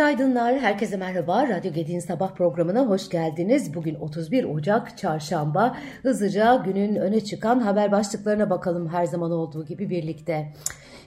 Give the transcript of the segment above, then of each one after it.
Günaydınlar, herkese merhaba. Radyo Gedi'nin sabah programına hoş geldiniz. Bugün 31 Ocak, çarşamba. Hızlıca günün öne çıkan haber başlıklarına bakalım her zaman olduğu gibi birlikte.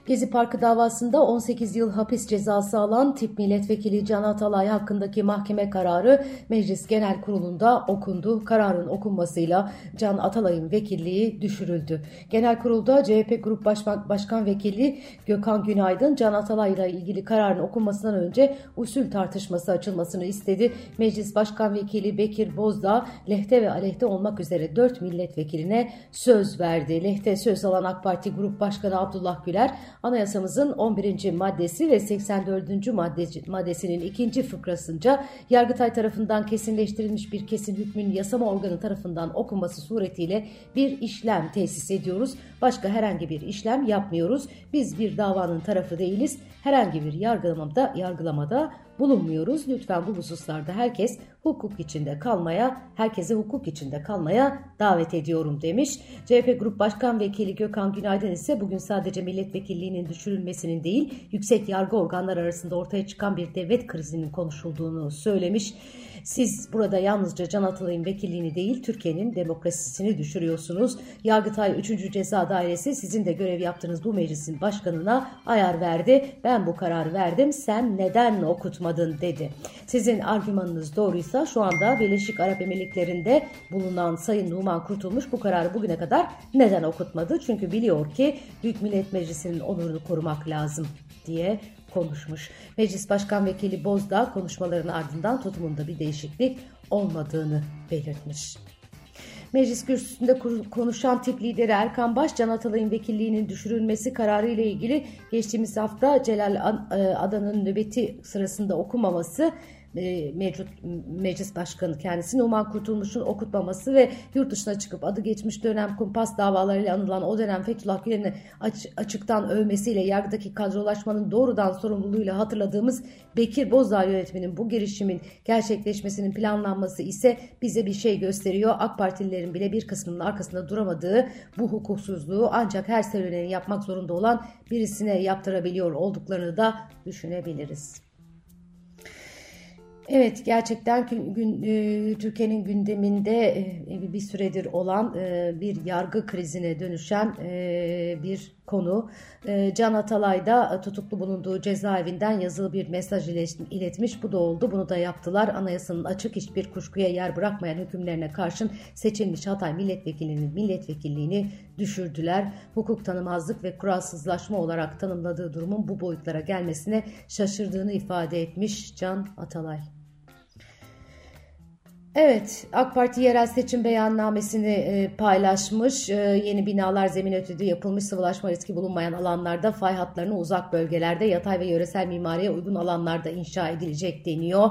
Gezi Parkı davasında 18 yıl hapis cezası alan tip milletvekili Can Atalay hakkındaki mahkeme kararı Meclis Genel Kurulu'nda okundu. Kararın okunmasıyla Can Atalay'ın vekilliği düşürüldü. Genel Kurulda CHP Grup Başkan, Başkan Vekili Gökhan Günaydın Can Atalay ile ilgili kararın okunmasından önce usul tartışması açılmasını istedi. Meclis Başkan Vekili Bekir Bozdağ lehte ve aleyhte olmak üzere 4 milletvekiline söz verdi. Lehte söz alan AK Parti Grup Başkanı Abdullah Güler Anayasamızın 11. maddesi ve 84. maddesi, maddesinin ikinci fıkrasınca Yargıtay tarafından kesinleştirilmiş bir kesin hükmün yasama organı tarafından okunması suretiyle bir işlem tesis ediyoruz. Başka herhangi bir işlem yapmıyoruz. Biz bir davanın tarafı değiliz. Herhangi bir yargılamada, yargılamada bulunmuyoruz. Lütfen bu hususlarda herkes hukuk içinde kalmaya, herkese hukuk içinde kalmaya davet ediyorum demiş. CHP Grup Başkan Vekili Gökhan Günaydın ise bugün sadece milletvekilliğinin düşürülmesinin değil, yüksek yargı organları arasında ortaya çıkan bir devlet krizinin konuşulduğunu söylemiş. Siz burada yalnızca Can Atalay'ın vekilliğini değil Türkiye'nin demokrasisini düşürüyorsunuz. Yargıtay 3. Ceza Dairesi sizin de görev yaptığınız bu meclisin başkanına ayar verdi. Ben bu kararı verdim sen neden okutmadın dedi. Sizin argümanınız doğruysa şu anda Birleşik Arap Emirlikleri'nde bulunan Sayın Numan Kurtulmuş bu kararı bugüne kadar neden okutmadı? Çünkü biliyor ki Büyük Millet Meclisi'nin onurunu korumak lazım diye konuşmuş. Meclis Başkan Vekili Bozdağ konuşmaların ardından tutumunda bir değişiklik olmadığını belirtmiş. Meclis kürsüsünde konuşan tip lideri Erkan Baş, Can Atalay'ın vekilliğinin düşürülmesi kararı ile ilgili geçtiğimiz hafta Celal e, Adan'ın nöbeti sırasında okumaması e, mevcut meclis başkanı kendisi Numan Kurtulmuş'un okutmaması ve yurt dışına çıkıp adı geçmiş dönem kumpas davalarıyla anılan o dönem Fethullah Gülen'i aç, açıktan övmesiyle yargıdaki kadrolaşmanın doğrudan sorumluluğuyla hatırladığımız Bekir Bozdağ yönetiminin bu girişimin gerçekleşmesinin planlanması ise bize bir şey gösteriyor. AK Partililerin bile bir kısmının arkasında duramadığı bu hukuksuzluğu ancak her söyleneni yapmak zorunda olan birisine yaptırabiliyor olduklarını da düşünebiliriz. Evet gerçekten gün, e, Türkiye'nin gündeminde e, bir süredir olan e, bir yargı krizine dönüşen e, bir konu. E, Can Atalay da tutuklu bulunduğu cezaevinden yazılı bir mesaj iletmiş. Bu da oldu. Bunu da yaptılar. Anayasanın açık hiçbir kuşkuya yer bırakmayan hükümlerine karşın seçilmiş Hatay milletvekilinin milletvekilliğini düşürdüler. Hukuk tanımazlık ve kuralsızlaşma olarak tanımladığı durumun bu boyutlara gelmesine şaşırdığını ifade etmiş Can Atalay. Evet, AK Parti yerel seçim beyannamesini e, paylaşmış. E, yeni binalar zemin ötüdü yapılmış sıvılaşma riski bulunmayan alanlarda fay hatlarını uzak bölgelerde yatay ve yöresel mimariye uygun alanlarda inşa edilecek deniyor.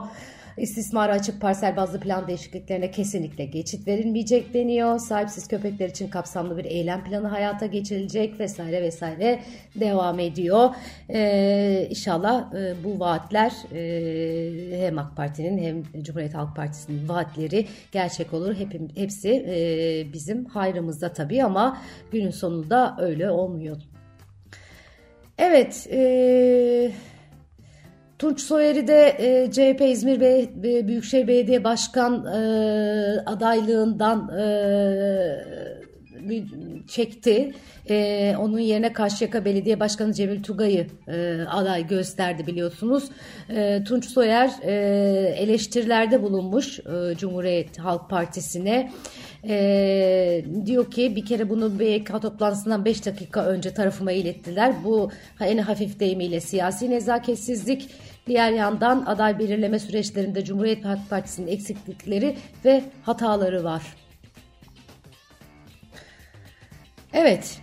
İstismara açık parsel bazlı plan değişikliklerine kesinlikle geçit verilmeyecek deniyor. Sahipsiz köpekler için kapsamlı bir eylem planı hayata geçirilecek vesaire vesaire devam ediyor. Ee, inşallah e, bu vaatler e, hem AK Parti'nin hem Cumhuriyet Halk Partisi'nin vaatleri gerçek olur. Hep, hepsi e, bizim hayrımızda tabii ama günün sonunda öyle olmuyor. Evet, eee Tunç Soyer'i de e, CHP İzmir Bey, Büyükşehir Belediye Başkan e, adaylığından e, çekti. E, onun yerine Karşıyaka Belediye Başkanı Cemil Tugay'ı e, aday gösterdi biliyorsunuz. E, Tunç Soyer e, eleştirilerde bulunmuş e, Cumhuriyet Halk Partisi'ne. E, diyor ki bir kere bunu BK toplantısından 5 dakika önce tarafıma ilettiler. Bu en hafif deyimiyle siyasi nezaketsizlik. Diğer yandan aday belirleme süreçlerinde Cumhuriyet Halk Partisi'nin eksiklikleri ve hataları var. Evet,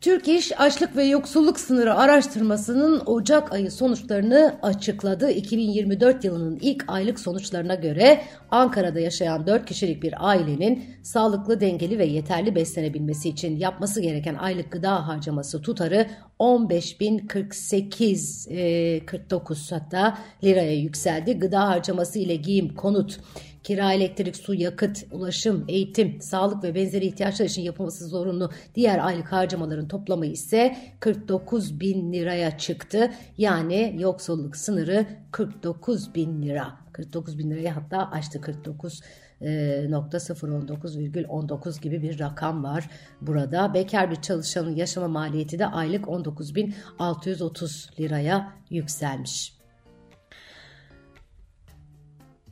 Türk İş Açlık ve Yoksulluk Sınırı Araştırması'nın Ocak ayı sonuçlarını açıkladı. 2024 yılının ilk aylık sonuçlarına göre Ankara'da yaşayan 4 kişilik bir ailenin sağlıklı, dengeli ve yeterli beslenebilmesi için yapması gereken aylık gıda harcaması tutarı 15.048 49 e, hatta liraya yükseldi. Gıda harcaması ile giyim, konut, kira, elektrik, su, yakıt, ulaşım, eğitim, sağlık ve benzeri ihtiyaçlar için yapılması zorunlu diğer aylık harcamaların toplamı ise 49 bin liraya çıktı. Yani yoksulluk sınırı 49 bin lira. 49 bin liraya hatta aştı 49 0.019,19 gibi bir rakam var burada. Bekar bir çalışanın yaşama maliyeti de aylık 19.630 liraya yükselmiş.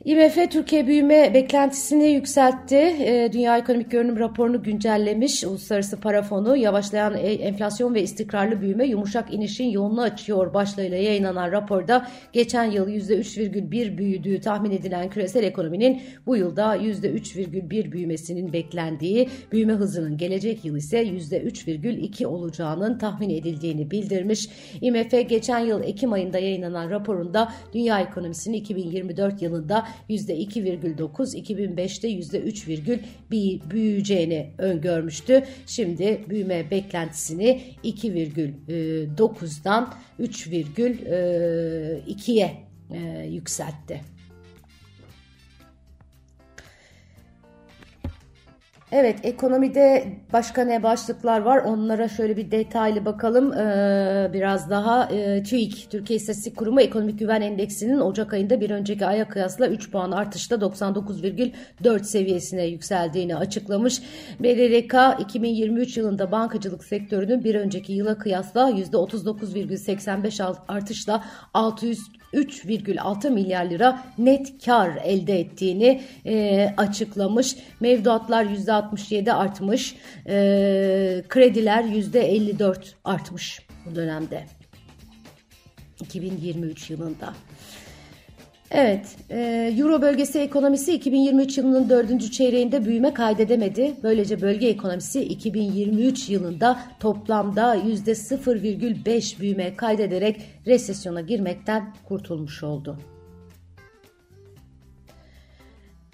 IMF Türkiye büyüme beklentisini yükseltti. Ee, Dünya Ekonomik Görünüm raporunu güncellemiş. Uluslararası Para Fonu yavaşlayan e, enflasyon ve istikrarlı büyüme yumuşak inişin yolunu açıyor başlığıyla yayınlanan raporda geçen yıl %3,1 büyüdüğü tahmin edilen küresel ekonominin bu yılda %3,1 büyümesinin beklendiği, büyüme hızının gelecek yıl ise %3,2 olacağının tahmin edildiğini bildirmiş. IMF geçen yıl Ekim ayında yayınlanan raporunda dünya ekonomisinin 2024 yılında %2,9, 2005'te %3,1 büyüyeceğini öngörmüştü. Şimdi büyüme beklentisini 2,9'dan 3,2'ye e, yükseltti. Evet ekonomide başka ne başlıklar var onlara şöyle bir detaylı bakalım ee, biraz daha e, TÜİK Türkiye İstatistik Kurumu Ekonomik Güven Endeksinin Ocak ayında bir önceki aya kıyasla 3 puan artışla 99,4 seviyesine yükseldiğini açıklamış. BDDK 2023 yılında bankacılık sektörünün bir önceki yıla kıyasla %39,85 artışla 600 3,6 milyar lira net kar elde ettiğini e, açıklamış. Mevduatlar %67 artmış, e, krediler %54 artmış bu dönemde. 2023 yılında. Evet, e, Euro bölgesi ekonomisi 2023 yılının dördüncü çeyreğinde büyüme kaydedemedi. Böylece bölge ekonomisi 2023 yılında toplamda %0,5 büyüme kaydederek resesyona girmekten kurtulmuş oldu.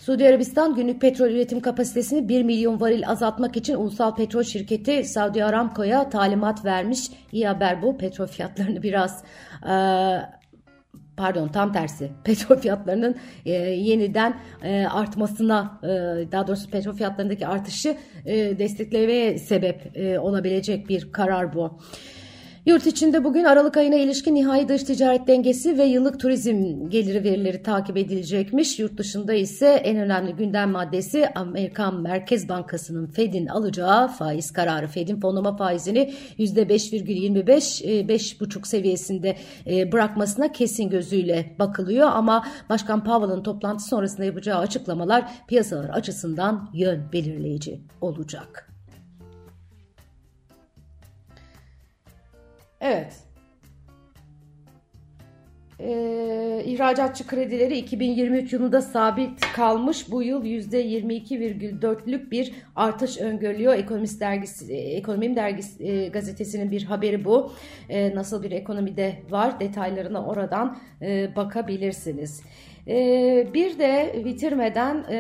Suudi Arabistan günlük petrol üretim kapasitesini 1 milyon varil azaltmak için ulusal petrol şirketi Saudi Aramco'ya talimat vermiş. İyi haber bu. Petrol fiyatlarını biraz e, pardon tam tersi petrol fiyatlarının e, yeniden e, artmasına e, daha doğrusu petrol fiyatlarındaki artışı e, desteklemeye sebep e, olabilecek bir karar bu. Yurt içinde bugün Aralık ayına ilişkin nihai dış ticaret dengesi ve yıllık turizm geliri verileri takip edilecekmiş. Yurt dışında ise en önemli gündem maddesi Amerikan Merkez Bankası'nın Fed'in alacağı faiz kararı. Fed'in fonlama faizini %5,25 5,5 e, seviyesinde e, bırakmasına kesin gözüyle bakılıyor ama Başkan Powell'ın toplantı sonrasında yapacağı açıklamalar piyasalar açısından yön belirleyici olacak. Evet. Ee, ihracatçı kredileri 2023 yılında sabit kalmış. Bu yıl %22,4'lük bir artış öngörülüyor. Ekonomist dergisi, Ekonomim dergisi e, gazetesinin bir haberi bu. E, nasıl bir ekonomide var detaylarına oradan e, bakabilirsiniz. Ee, bir de bitirmeden e,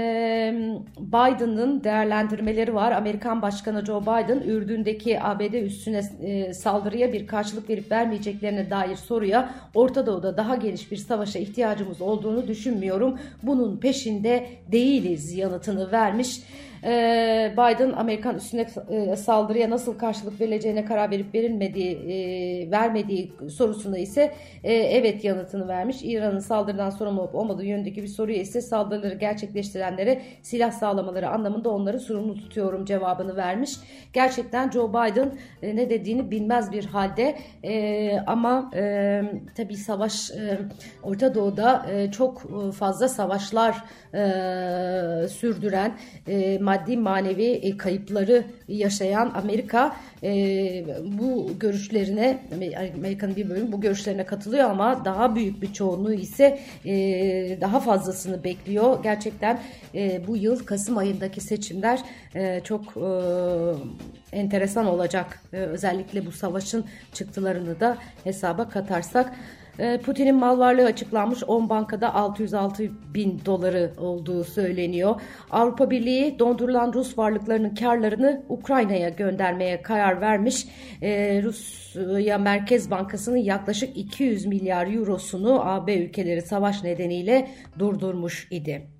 Biden'ın değerlendirmeleri var. Amerikan Başkanı Joe Biden Ürdün'deki ABD üstüne e, saldırıya bir karşılık verip vermeyeceklerine dair soruya Orta Doğu'da daha geniş bir savaşa ihtiyacımız olduğunu düşünmüyorum. Bunun peşinde değiliz yanıtını vermiş. Ee, Biden Amerikan üstüne e, saldırıya nasıl karşılık verileceğine karar verip verilmediği e, vermediği sorusuna ise e, evet yanıtını vermiş. İran'ın saldırıdan sorumlu olup olmadığı yönündeki bir soruya ise saldırıları gerçekleştirenlere silah sağlamaları anlamında onları sorumlu tutuyorum cevabını vermiş. Gerçekten Joe Biden ne dediğini bilmez bir halde ama tabii savaş Orta Doğu'da çok fazla savaşlar sürdüren maddi manevi e, kayıpları yaşayan Amerika e, bu görüşlerine Amerika'nın bir bölümü bu görüşlerine katılıyor ama daha büyük bir çoğunluğu ise e, daha fazlasını bekliyor. Gerçekten bu yıl Kasım ayındaki seçimler çok enteresan olacak. özellikle bu savaşın çıktılarını da hesaba katarsak. Ee, Putin'in mal varlığı açıklanmış 10 bankada 606 bin doları olduğu söyleniyor. Avrupa Birliği dondurulan Rus varlıklarının karlarını Ukrayna'ya göndermeye karar vermiş. Ee, Rusya Merkez Bankası'nın yaklaşık 200 milyar eurosunu AB ülkeleri savaş nedeniyle durdurmuş idi.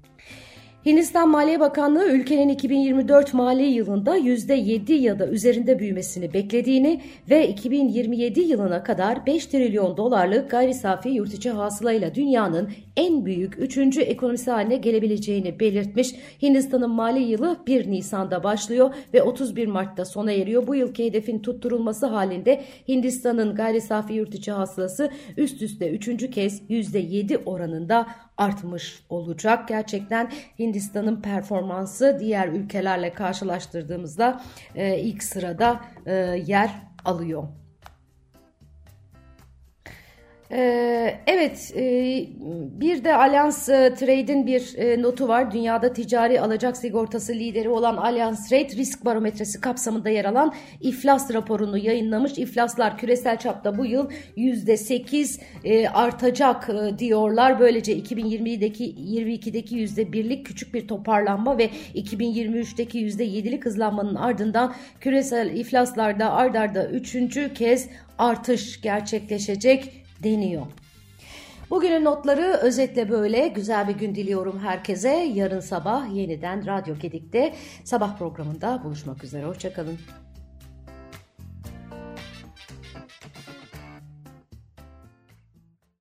Hindistan Maliye Bakanlığı ülkenin 2024 mali yılında %7 ya da üzerinde büyümesini beklediğini ve 2027 yılına kadar 5 trilyon dolarlık gayri safi yurt içi hasılayla dünyanın en büyük 3. ekonomisi haline gelebileceğini belirtmiş. Hindistan'ın mali yılı 1 Nisan'da başlıyor ve 31 Mart'ta sona eriyor. Bu yılki hedefin tutturulması halinde Hindistan'ın gayri safi yurt içi hasılası üst üste 3. kez %7 oranında artmış olacak. Gerçekten Hindistan'ın performansı diğer ülkelerle karşılaştırdığımızda e, ilk sırada e, yer alıyor. Ee, evet, e, bir de Allianz e, Trade'in bir e, notu var. Dünyada ticari alacak sigortası lideri olan Allianz Trade risk barometresi kapsamında yer alan iflas raporunu yayınlamış. İflaslar küresel çapta bu yıl %8 artacak diyorlar. Böylece 2020'deki 22'deki %1'lik küçük bir toparlanma ve 2023'teki %7'lik hızlanmanın ardından küresel iflaslarda ardarda 3. kez artış gerçekleşecek deniyor. Bugünün notları özetle böyle. Güzel bir gün diliyorum herkese. Yarın sabah yeniden Radyo Gedik'te sabah programında buluşmak üzere. Hoşçakalın.